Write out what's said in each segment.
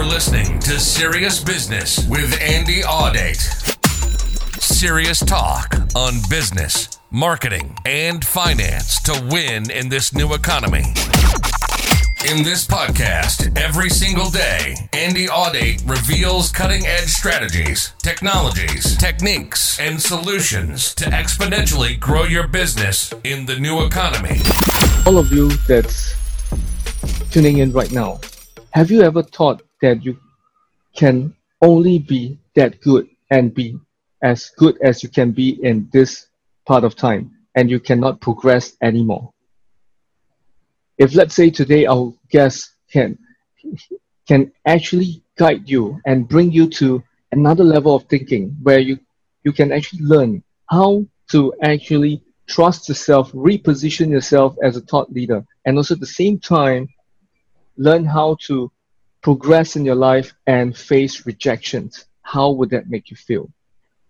You're listening to Serious Business with Andy Audate. Serious talk on business, marketing, and finance to win in this new economy. In this podcast, every single day, Andy Audate reveals cutting edge strategies, technologies, techniques, and solutions to exponentially grow your business in the new economy. All of you that's tuning in right now, have you ever thought that you can only be that good and be as good as you can be in this part of time and you cannot progress anymore? if let's say today our guest can can actually guide you and bring you to another level of thinking where you you can actually learn how to actually trust yourself reposition yourself as a thought leader and also at the same time learn how to progress in your life and face rejections how would that make you feel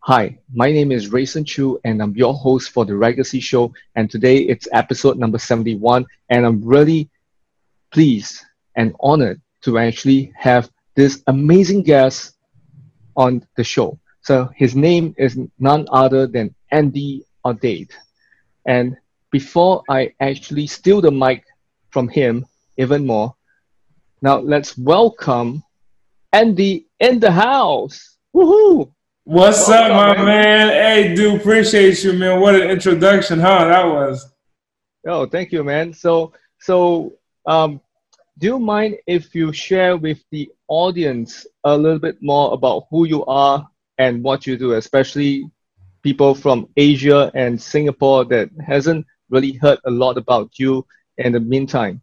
Hi, my name is Rayson Chu, and I'm your host for the Legacy Show. And today it's episode number 71. And I'm really pleased and honored to actually have this amazing guest on the show. So his name is none other than Andy Audate. And before I actually steal the mic from him even more, now let's welcome Andy in the house. Woohoo! What's up, my man? man? Hey, dude, appreciate you, man. What an introduction, huh? That was. Oh, thank you, man. So, so, um, do you mind if you share with the audience a little bit more about who you are and what you do, especially people from Asia and Singapore that hasn't really heard a lot about you in the meantime?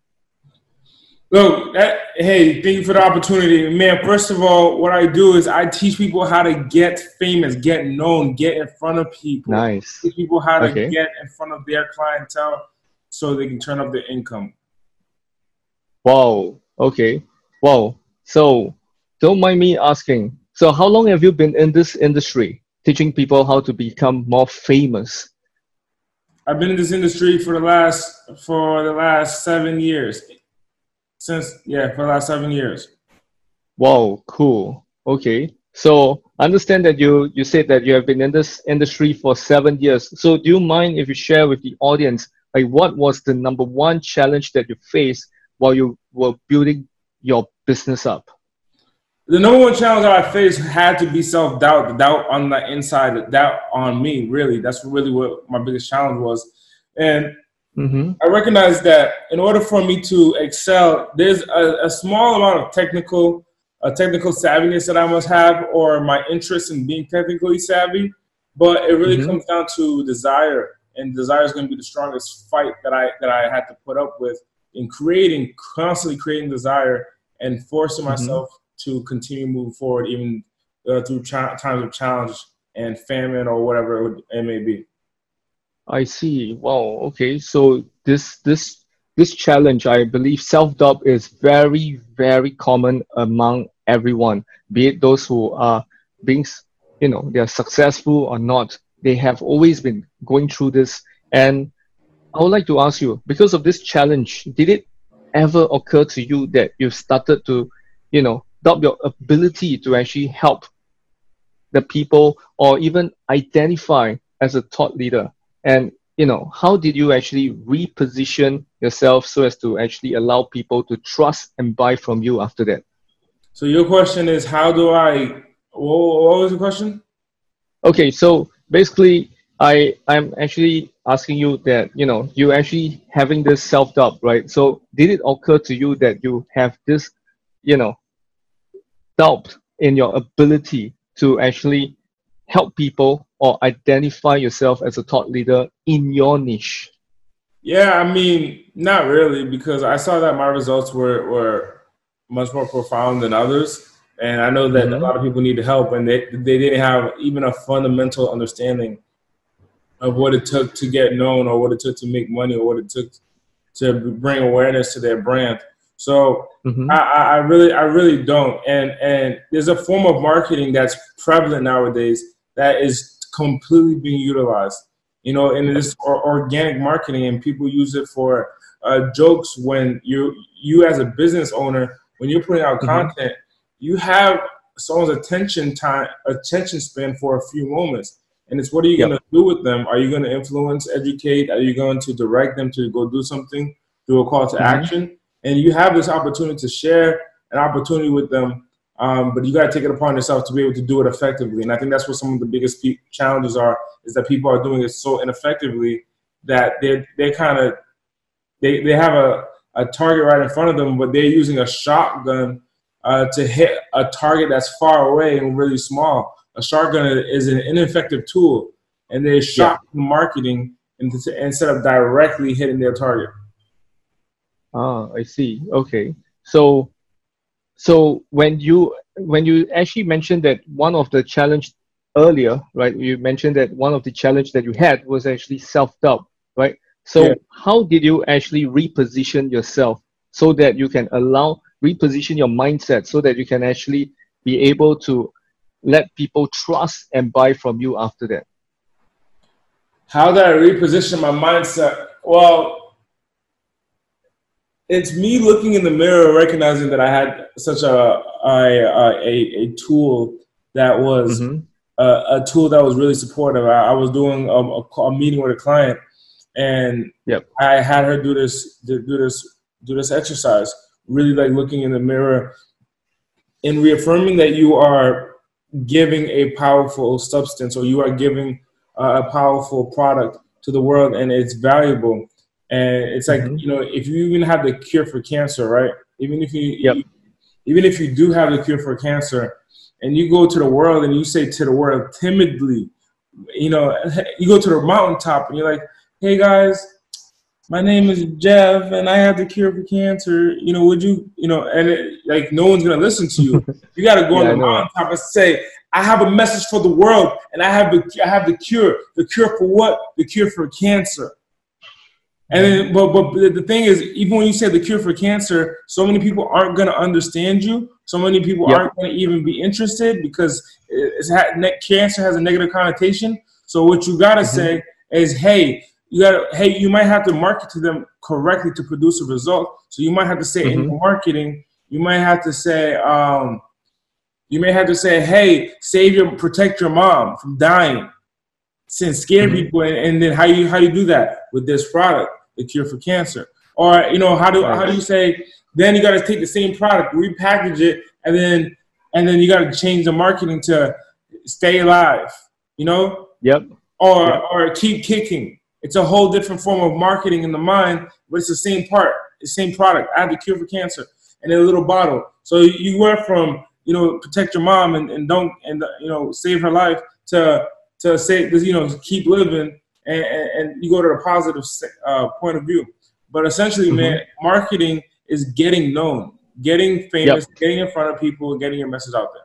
Look, that, hey, thank you for the opportunity. Man, first of all, what I do is I teach people how to get famous, get known, get in front of people. Nice. Teach people how to okay. get in front of their clientele so they can turn up their income. Wow. Okay. Wow. So, don't mind me asking. So, how long have you been in this industry, teaching people how to become more famous? I've been in this industry for the last for the last seven years since yeah for the last seven years. Wow, cool. Okay, so understand that you you said that you have been in this industry for seven years. So do you mind if you share with the audience like what was the number one challenge that you faced while you were building your business up? The number one challenge that I faced had to be self doubt, the doubt on the inside, the doubt on me. Really, that's really what my biggest challenge was. And Mm-hmm. I recognize that in order for me to excel, there's a, a small amount of technical, a technical savviness that I must have, or my interest in being technically savvy. But it really mm-hmm. comes down to desire, and desire is going to be the strongest fight that I that I had to put up with in creating, constantly creating desire and forcing mm-hmm. myself to continue moving forward, even uh, through ch- times of challenge and famine or whatever it may be. I see. Wow. Okay. So this this this challenge, I believe, self doubt is very very common among everyone. Be it those who are being, you know, they are successful or not. They have always been going through this. And I would like to ask you, because of this challenge, did it ever occur to you that you started to, you know, doubt your ability to actually help the people or even identify as a thought leader? And you know, how did you actually reposition yourself so as to actually allow people to trust and buy from you after that? So your question is, how do I? What was the question? Okay, so basically, I I'm actually asking you that you know you actually having this self doubt, right? So did it occur to you that you have this, you know, doubt in your ability to actually help people or identify yourself as a thought leader in your niche? Yeah, I mean, not really, because I saw that my results were, were much more profound than others. And I know that mm-hmm. a lot of people need help, and they, they didn't have even a fundamental understanding of what it took to get known, or what it took to make money, or what it took to bring awareness to their brand. So mm-hmm. I, I really, I really don't. And and there's a form of marketing that's prevalent nowadays that is completely being utilized. You know, and it's organic marketing, and people use it for uh, jokes. When you you as a business owner, when you're putting out mm-hmm. content, you have someone's attention time, attention span for a few moments. And it's what are you yep. going to do with them? Are you going to influence, educate? Are you going to direct them to go do something, do a call to mm-hmm. action? And you have this opportunity to share an opportunity with them, um, but you got to take it upon yourself to be able to do it effectively. And I think that's what some of the biggest pe- challenges are: is that people are doing it so ineffectively that they they kind of they they have a a target right in front of them, but they're using a shotgun uh, to hit a target that's far away and really small. A shotgun is an ineffective tool, and they shot yeah. marketing instead of directly hitting their target. Ah, I see. Okay, so so when you when you actually mentioned that one of the challenge earlier, right? You mentioned that one of the challenge that you had was actually self doubt, right? So yeah. how did you actually reposition yourself so that you can allow reposition your mindset so that you can actually be able to let people trust and buy from you after that? How did I reposition my mindset? Well, it's me looking in the mirror, recognizing that I had such a a, a, a tool that was mm-hmm. a, a, tool that was really supportive. I, I was doing a, a, meeting with a client, and yep. I had her do this do this do this exercise. Really like looking in the mirror and reaffirming that you are giving a powerful substance or you are giving a powerful product to the world and it's valuable. And it's like mm-hmm. you know if you even have the cure for cancer, right? Even if you, yep. you even if you do have the cure for cancer and you go to the world and you say to the world timidly, you know, you go to the mountaintop and you're like, hey guys, my name is Jeff and I have the cure for cancer. You know, would you, you know, and it, like no one's gonna listen to you. You got to go yeah, on the mountaintop and say, I have a message for the world, and I have the, I have the cure. The cure for what? The cure for cancer. And then, but but the thing is, even when you say the cure for cancer, so many people aren't gonna understand you. So many people yep. aren't gonna even be interested because it's ha- cancer has a negative connotation. So what you gotta mm-hmm. say is, hey, you got to hey you might have to market to them correctly to produce a result so you might have to say mm-hmm. in marketing you might have to say um, you may have to say hey save your protect your mom from dying and scare mm-hmm. people and, and, then how you how you do that with this product the cure for cancer or you know how do how do you say then you got to take the same product repackage it and then and then you got to change the marketing to stay alive you know yep or yep. or keep kicking it's a whole different form of marketing in the mind, but it's the same part, the same product. I have the cure for cancer in a little bottle. So you went from you know protect your mom and, and don't and you know save her life to to say because you know keep living and, and you go to the positive uh, point of view. But essentially, mm-hmm. man, marketing is getting known, getting famous, yep. getting in front of people, getting your message out there.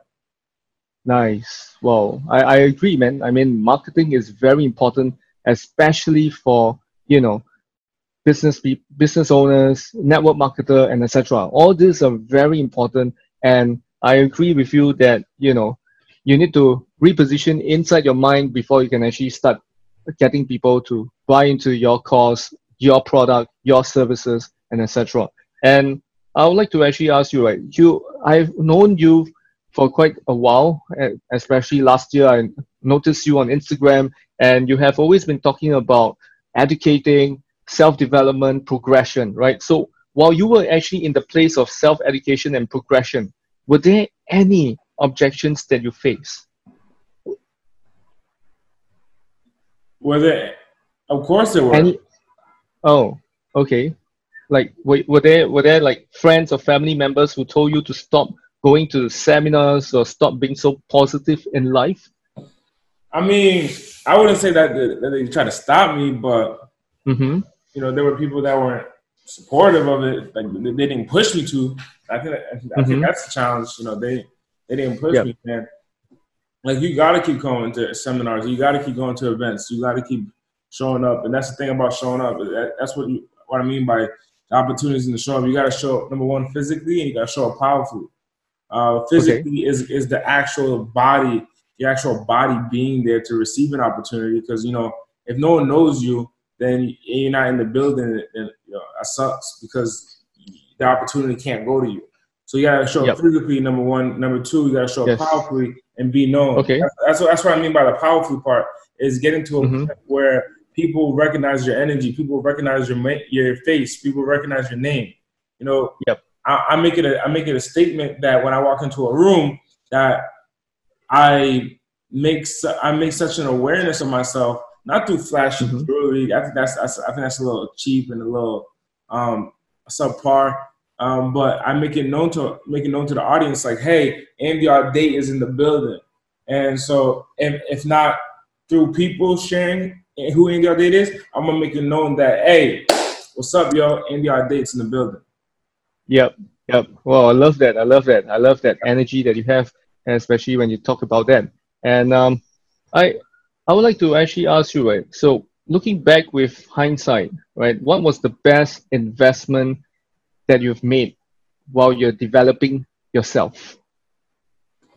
Nice. Well, I, I agree, man. I mean, marketing is very important especially for you know business business owners, network marketer, and etc. All these are very important, and I agree with you that you know you need to reposition inside your mind before you can actually start getting people to buy into your cause, your product, your services, and etc. And I would like to actually ask you, right? You, I've known you for quite a while, especially last year. I noticed you on Instagram and you have always been talking about educating, self development, progression, right? So while you were actually in the place of self education and progression, were there any objections that you faced? Were there? Of course there were. Any, oh, okay. Like were, were there were there like friends or family members who told you to stop going to seminars or stop being so positive in life? I mean, I wouldn't say that, that they tried to stop me, but mm-hmm. you know, there were people that weren't supportive of it. Like they didn't push me to. I think I mm-hmm. think that's the challenge. You know, they they didn't push yep. me, man. Like you got to keep going to seminars. You got to keep going to events. You got to keep showing up, and that's the thing about showing up. That's what you, what I mean by the opportunities in the show up. You got to show up number one physically, and you got to show up powerfully. Uh, physically okay. is is the actual body the actual body being there to receive an opportunity. Because you know, if no one knows you, then you're not in the building, and you know, that sucks because the opportunity can't go to you. So you gotta show up yep. physically, number one. Number two, you gotta show up yes. powerfully and be known. Okay. That's, that's, what, that's what I mean by the powerful part is getting to a mm-hmm. point where people recognize your energy, people recognize your your face, people recognize your name. You know, yep. I, I make it a I make it a statement that when I walk into a room that I make I make such an awareness of myself, not through flashy mm-hmm. jewelry. I think that's, that's I think that's a little cheap and a little um, subpar. Um, but I make it known to make it known to the audience, like, hey, Andy Audate is in the building, and so if, if not through people sharing who Andy Audate is, I'm gonna make it known that, hey, what's up, yo? Andy Date's in the building. Yep, yep. Well, I love that. I love that. I love that energy that you have, and especially when you talk about that. And um, I I would like to actually ask you, right? So looking back with hindsight, right? What was the best investment that you've made while you're developing yourself?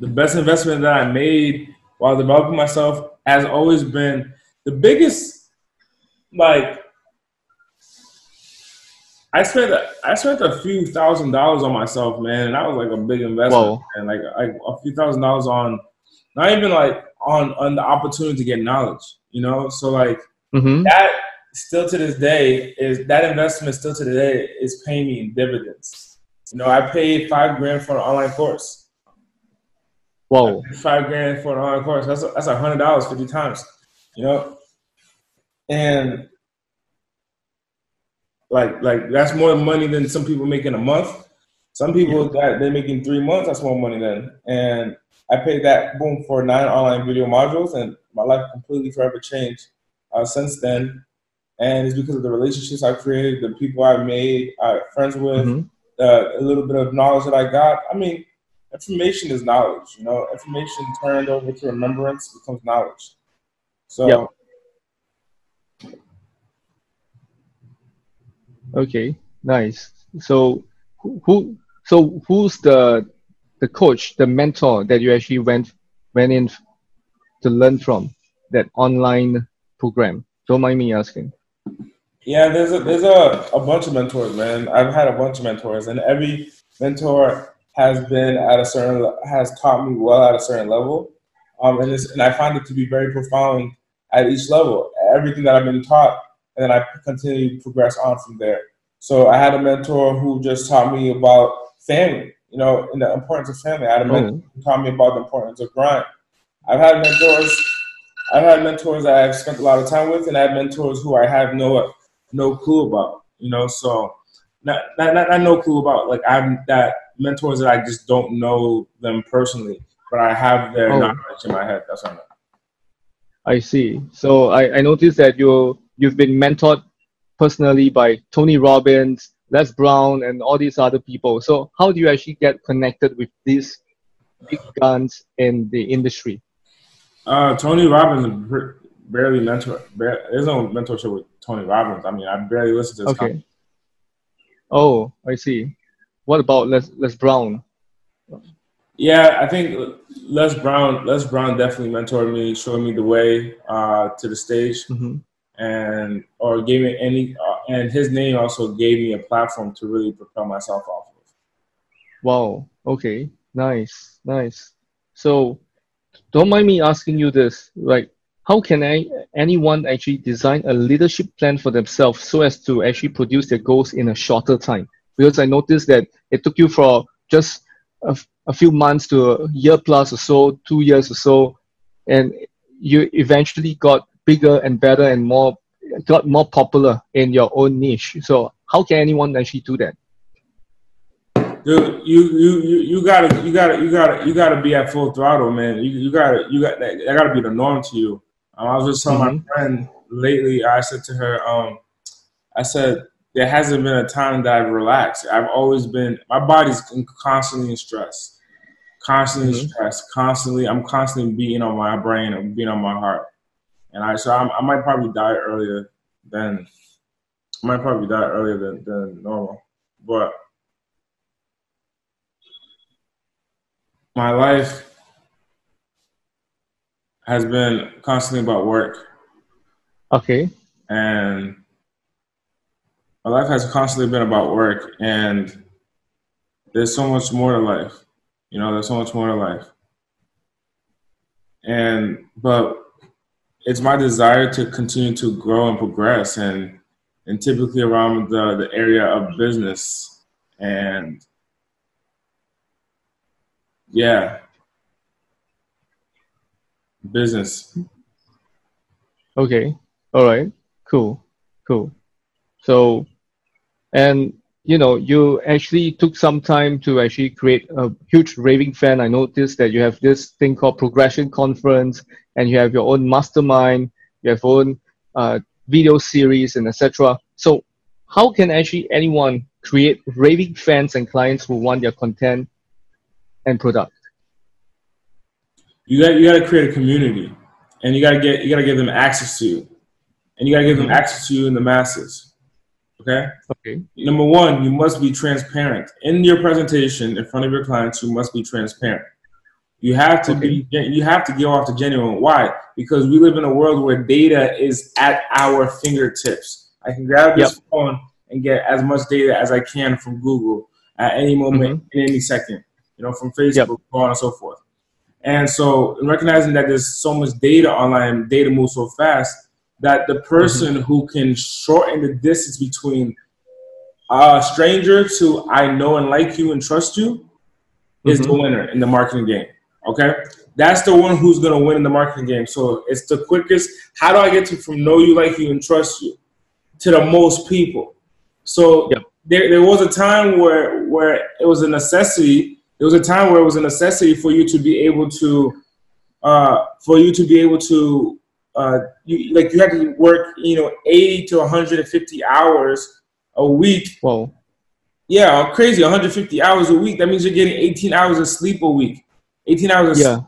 The best investment that I made while developing myself has always been the biggest, like, I spent I spent a few thousand dollars on myself, man, and that was like a big investment, and like, like a few thousand dollars on, not even like on on the opportunity to get knowledge, you know. So like mm-hmm. that still to this day is that investment still to today is paying me in dividends. You know, I paid five grand for an online course. Whoa, five grand for an online course. That's a, that's a hundred dollars fifty times. You know, and like like that's more money than some people make in a month. Some people that they're making three months, that's more money than. And I paid that boom for nine online video modules, and my life completely forever changed uh, since then and it's because of the relationships I've created, the people I've made, uh, friends with, mm-hmm. uh, a little bit of knowledge that I got. I mean, information is knowledge. You know, information turned over to remembrance becomes knowledge. So. Yep. Okay, nice. So, who? So, who's the the coach, the mentor that you actually went went in to learn from that online program? Don't mind me asking. Yeah, there's a there's a, a bunch of mentors, man. I've had a bunch of mentors, and every mentor has been at a certain has taught me well at a certain level, um, and and I find it to be very profound at each level. Everything that I've been taught, and then I continue to progress on from there. So I had a mentor who just taught me about family, you know, and the importance of family. I had a mentor mm. who taught me about the importance of grind. I've had mentors. I've had mentors that I've spent a lot of time with, and I have mentors who I have no no clue about, you know. So not not, not, not no clue about like I'm that mentors that I just don't know them personally, but I have their oh. knowledge in my head. That's what I. I see. So I, I noticed that you you've been mentored personally by Tony Robbins, Les Brown, and all these other people. So how do you actually get connected with these big guns in the industry? Uh, Tony Robbins barely mentor. there's no mentorship with Tony Robbins. I mean, I barely listen to this. Okay. Oh, I see. What about Les Les Brown? Yeah, I think Les Brown Les Brown definitely mentored me, showed me the way uh, to the stage, mm-hmm. and or gave me any. Uh, and his name also gave me a platform to really propel myself off of. Wow. Okay. Nice. Nice. So, don't mind me asking you this. Like, how can I, anyone actually design a leadership plan for themselves so as to actually produce their goals in a shorter time? Because I noticed that it took you for just a, few months to a year plus or so, two years or so, and you eventually got bigger and better and more got more popular in your own niche. So how can anyone actually do that? Dude, you you you you gotta you gotta you gotta you gotta be at full throttle, man. You you gotta you got that, that gotta be the norm to you. Um, I was just telling mm-hmm. my friend lately. I said to her, um, I said there hasn't been a time that I've relaxed. I've always been. My body's constantly in stress, constantly mm-hmm. in stress, constantly. I'm constantly beating on my brain and beating on my heart, and I so I'm, i might probably die earlier than I might probably die earlier than, than normal, but my life has been constantly about work. Okay. And my life has constantly been about work. And there's so much more to life. You know, there's so much more to life. And but it's my desire to continue to grow and progress and and typically around the, the area of business and yeah business. Okay. All right. Cool. Cool. So and you know you actually took some time to actually create a huge raving fan. I noticed that you have this thing called progression conference and you have your own mastermind you have own uh, video series and etc so how can actually anyone create raving fans and clients who want their content and product you got you got to create a community and you got to get you got to give them access to you and you got to give them mm-hmm. access to you in the masses Okay. Okay. Number one, you must be transparent in your presentation in front of your clients. You must be transparent. You have to okay. be. You have to give off the genuine. Why? Because we live in a world where data is at our fingertips. I can grab this yep. phone and get as much data as I can from Google at any moment, mm-hmm. in any second. You know, from Facebook, yep. so on and so forth. And so, recognizing that there's so much data online, data moves so fast that the person mm-hmm. who can shorten the distance between a stranger to I know and like you and trust you mm-hmm. is the mm-hmm. winner in the marketing game. Okay? That's the one who's gonna win in the marketing game. So it's the quickest. How do I get to from know you, like you, and trust you to the most people? So yep. there, there was a time where where it was a necessity. There was a time where it was a necessity for you to be able to uh, for you to be able to uh, you like you had to work, you know, 80 to 150 hours a week. Whoa. Yeah, crazy. 150 hours a week. That means you're getting 18 hours of sleep a week. 18 hours of yeah. sleep.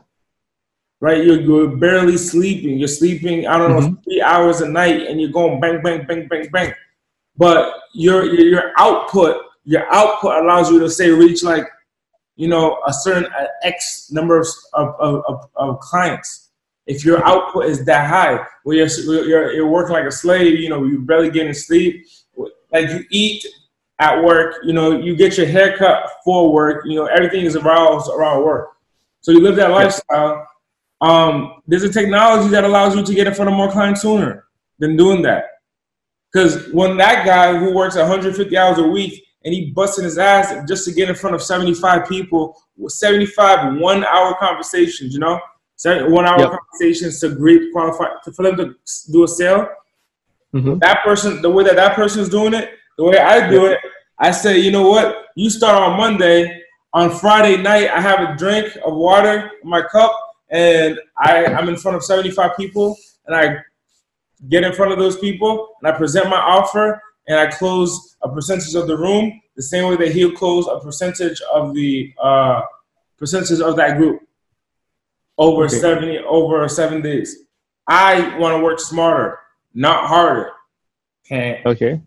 Right? You're, you're barely sleeping. You're sleeping, I don't mm-hmm. know, three hours a night and you're going bang, bang, bang, bang, bang. But your, your, your output, your output allows you to say reach like, you know, a certain uh, X number of, of, of, of clients if your output is that high, where you're, you're, you're working like a slave, you know, you're barely getting sleep, like you eat at work, you know, you get your haircut for work, you know, everything is around around work. So you live that lifestyle. Um, there's a technology that allows you to get in front of more clients sooner than doing that. Because when that guy who works 150 hours a week and he busting his ass just to get in front of 75 people, 75 one hour conversations, you know, one hour yep. conversations to greet qualify to, for them to do a sale. Mm-hmm. That person, the way that that person is doing it, the way I do it, I say, you know what? You start on Monday. On Friday night, I have a drink of water in my cup, and I, I'm in front of 75 people, and I get in front of those people, and I present my offer, and I close a percentage of the room the same way that he'll close a percentage of the uh, percentage of that group over okay. 70 over seven days. I want to work smarter, not harder. Okay. Okay.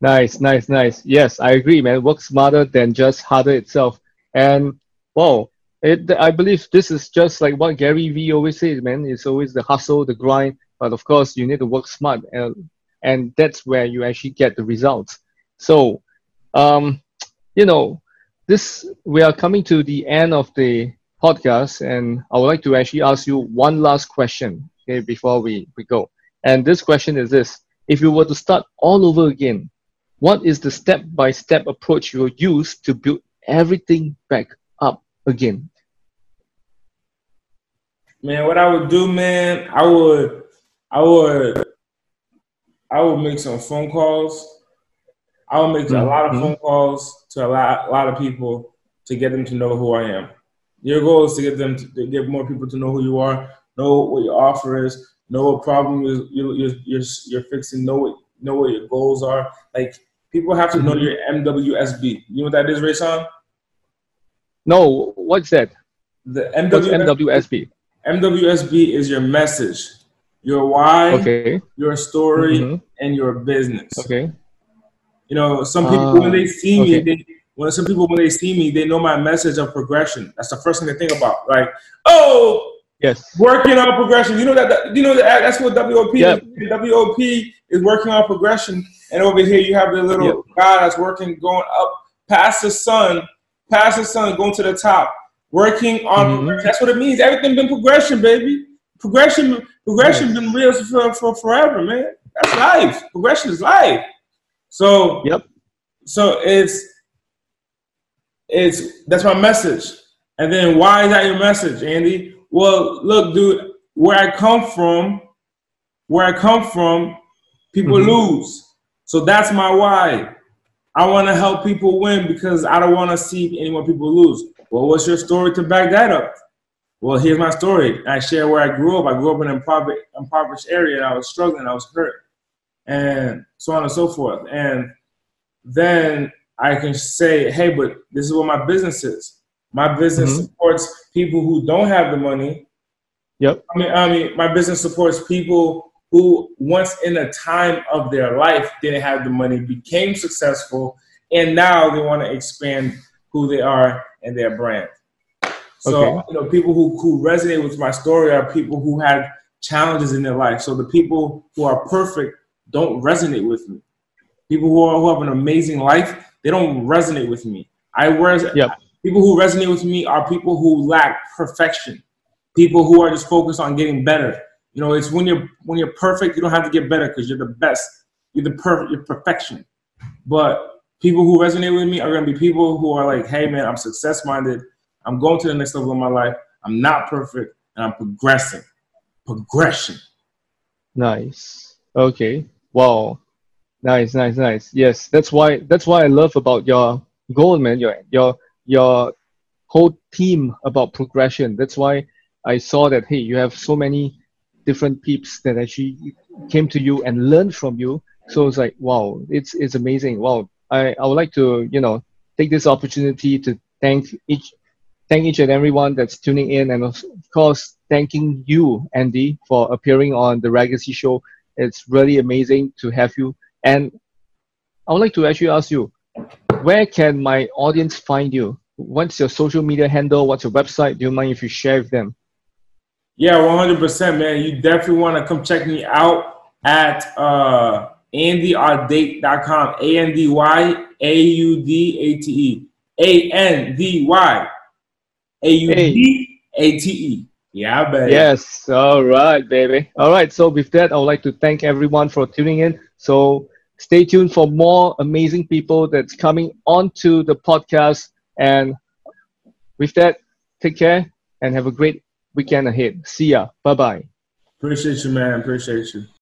Nice, nice, nice. Yes, I agree, man. Work smarter than just harder itself. And wow, it, I believe this is just like what Gary Vee always says, man. It's always the hustle, the grind. But of course, you need to work smart, and and that's where you actually get the results. So, um, you know, this we are coming to the end of the podcast, and I would like to actually ask you one last question okay, before we, we go. And this question is this If you were to start all over again, what is the step by step approach you will use to build everything back up again? Man, what I would do, man, I would, I would, I would make some phone calls. I would make mm-hmm. a lot of phone calls to a lot, a lot of people to get them to know who I am. Your goal is to get them to, to get more people to know who you are, know what your offer is, know what problem you're, you're, you're, you're fixing, know what know what your goals are. Like people have to know your MWSB. You know what that is, Rayson? No, what's that? The MWSB. MWSB is your message, your why, okay. your story, mm-hmm. and your business. Okay. You know, some people uh, when they see okay. me, they when some people when they see me, they know my message of progression. That's the first thing they think about. Like, oh, yes, working on progression. You know that, that you know that that's what WOP yep. is. WOP is working on progression, and over here you have the little yep. guy that's working going up past the sun past the sun, going to the top, working on mm-hmm. That's what it means. Everything been progression, baby. Progression, progression been real for, for forever, man. That's life. Progression is life. So yep. So it's it's that's my message. And then why is that your message, Andy? Well, look, dude, where I come from, where I come from, people mm-hmm. lose. So that's my why. I want to help people win because I don't want to see any more people lose. Well, what's your story to back that up? Well, here's my story. I share where I grew up. I grew up in an impoverished, impoverished area and I was struggling. I was hurt and so on and so forth. And then I can say, hey, but this is what my business is. My business mm-hmm. supports people who don't have the money. Yep. I mean, I mean, my business supports people who once in a time of their life didn't have the money, became successful, and now they want to expand who they are and their brand. So, okay. you know, people who, who resonate with my story are people who had challenges in their life. So the people who are perfect don't resonate with me. People who, are, who have an amazing life, they don't resonate with me. I res- yep. people who resonate with me are people who lack perfection. People who are just focused on getting better. You know, it's when you're when you're perfect, you don't have to get better because you're the best. You're the perfect. You're perfection. But people who resonate with me are going to be people who are like, "Hey, man, I'm success minded. I'm going to the next level of my life. I'm not perfect, and I'm progressing. Progression." Nice. Okay. Wow. Nice, nice, nice. Yes, that's why that's why I love about your goal, man. Your your your whole team about progression. That's why I saw that hey, you have so many different peeps that actually came to you and learned from you. So it's like wow, it's it's amazing. Wow. I, I would like to, you know, take this opportunity to thank each thank each and everyone that's tuning in and of course thanking you, Andy, for appearing on the Legacy Show. It's really amazing to have you and I would like to actually ask you, where can my audience find you? What's your social media handle? What's your website? Do you mind if you share with them? Yeah, 100%, man. You definitely want to come check me out at uh. A N D Y A U D A T E. A N D Y A U D A T E. Yeah, baby. Yes. All right, baby. All right. So with that, I would like to thank everyone for tuning in. So stay tuned for more amazing people that's coming onto the podcast. And with that, take care and have a great weekend ahead. See ya. Bye bye. Appreciate you, man. Appreciate you.